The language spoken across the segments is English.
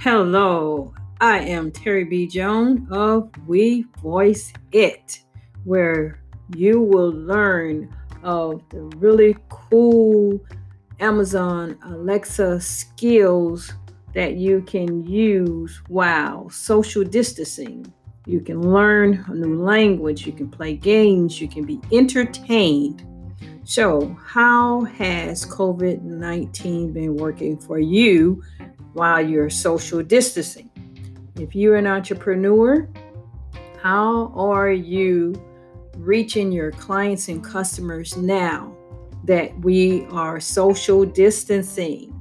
Hello, I am Terry B. Jones of We Voice It, where you will learn of the really cool Amazon Alexa skills that you can use while social distancing. You can learn a new language, you can play games, you can be entertained. So, how has COVID 19 been working for you while you're social distancing? If you're an entrepreneur, how are you reaching your clients and customers now that we are social distancing?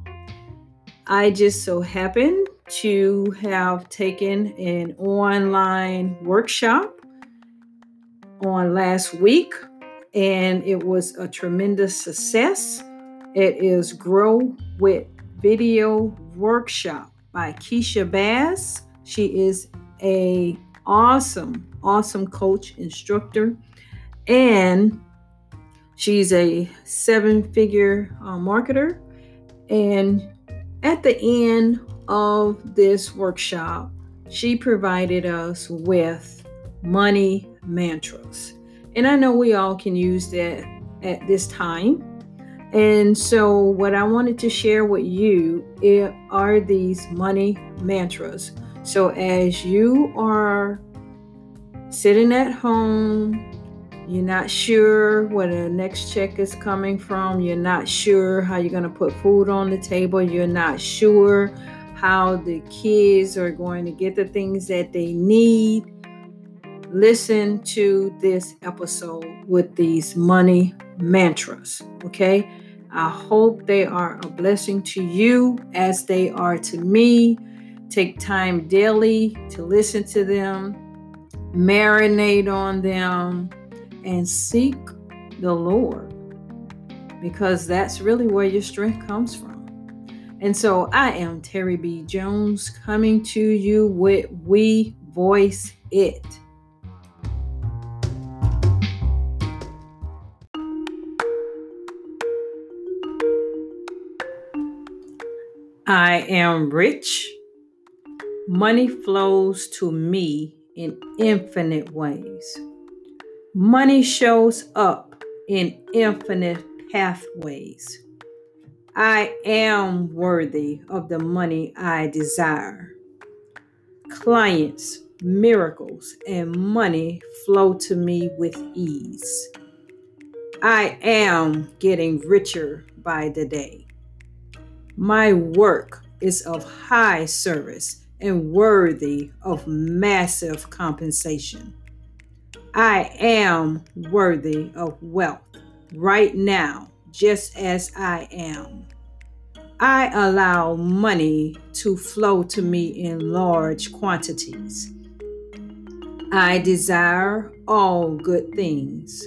I just so happened to have taken an online workshop on last week, and it was a tremendous success. It is Grow with Video Workshop by Keisha Bass. She is a awesome, awesome coach instructor, and she's a seven-figure uh, marketer. And at the end of this workshop, she provided us with money mantras. And I know we all can use that at this time. And so, what I wanted to share with you are these money mantras. So, as you are sitting at home, you're not sure where the next check is coming from. You're not sure how you're going to put food on the table. You're not sure how the kids are going to get the things that they need. Listen to this episode with these money mantras, okay? I hope they are a blessing to you as they are to me. Take time daily to listen to them, marinate on them and seek the Lord because that's really where your strength comes from. And so I am Terry B. Jones coming to you with We Voice It. I am rich. Money flows to me in infinite ways. Money shows up in infinite pathways. I am worthy of the money I desire. Clients, miracles, and money flow to me with ease. I am getting richer by the day. My work is of high service and worthy of massive compensation. I am worthy of wealth right now, just as I am. I allow money to flow to me in large quantities. I desire all good things.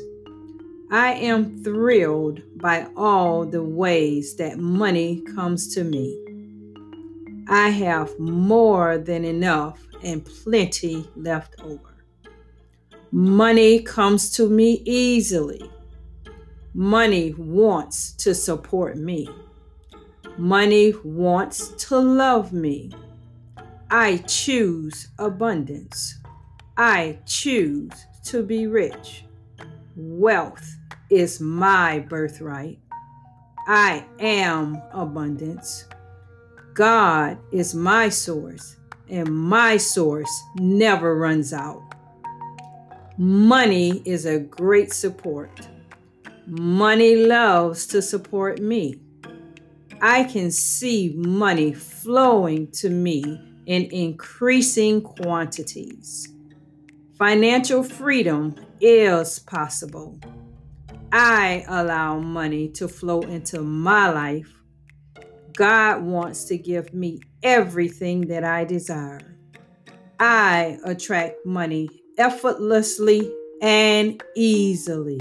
I am thrilled by all the ways that money comes to me. I have more than enough and plenty left over. Money comes to me easily. Money wants to support me. Money wants to love me. I choose abundance. I choose to be rich. Wealth is my birthright. I am abundance. God is my source, and my source never runs out. Money is a great support. Money loves to support me. I can see money flowing to me in increasing quantities. Financial freedom is possible. I allow money to flow into my life. God wants to give me everything that I desire. I attract money effortlessly and easily.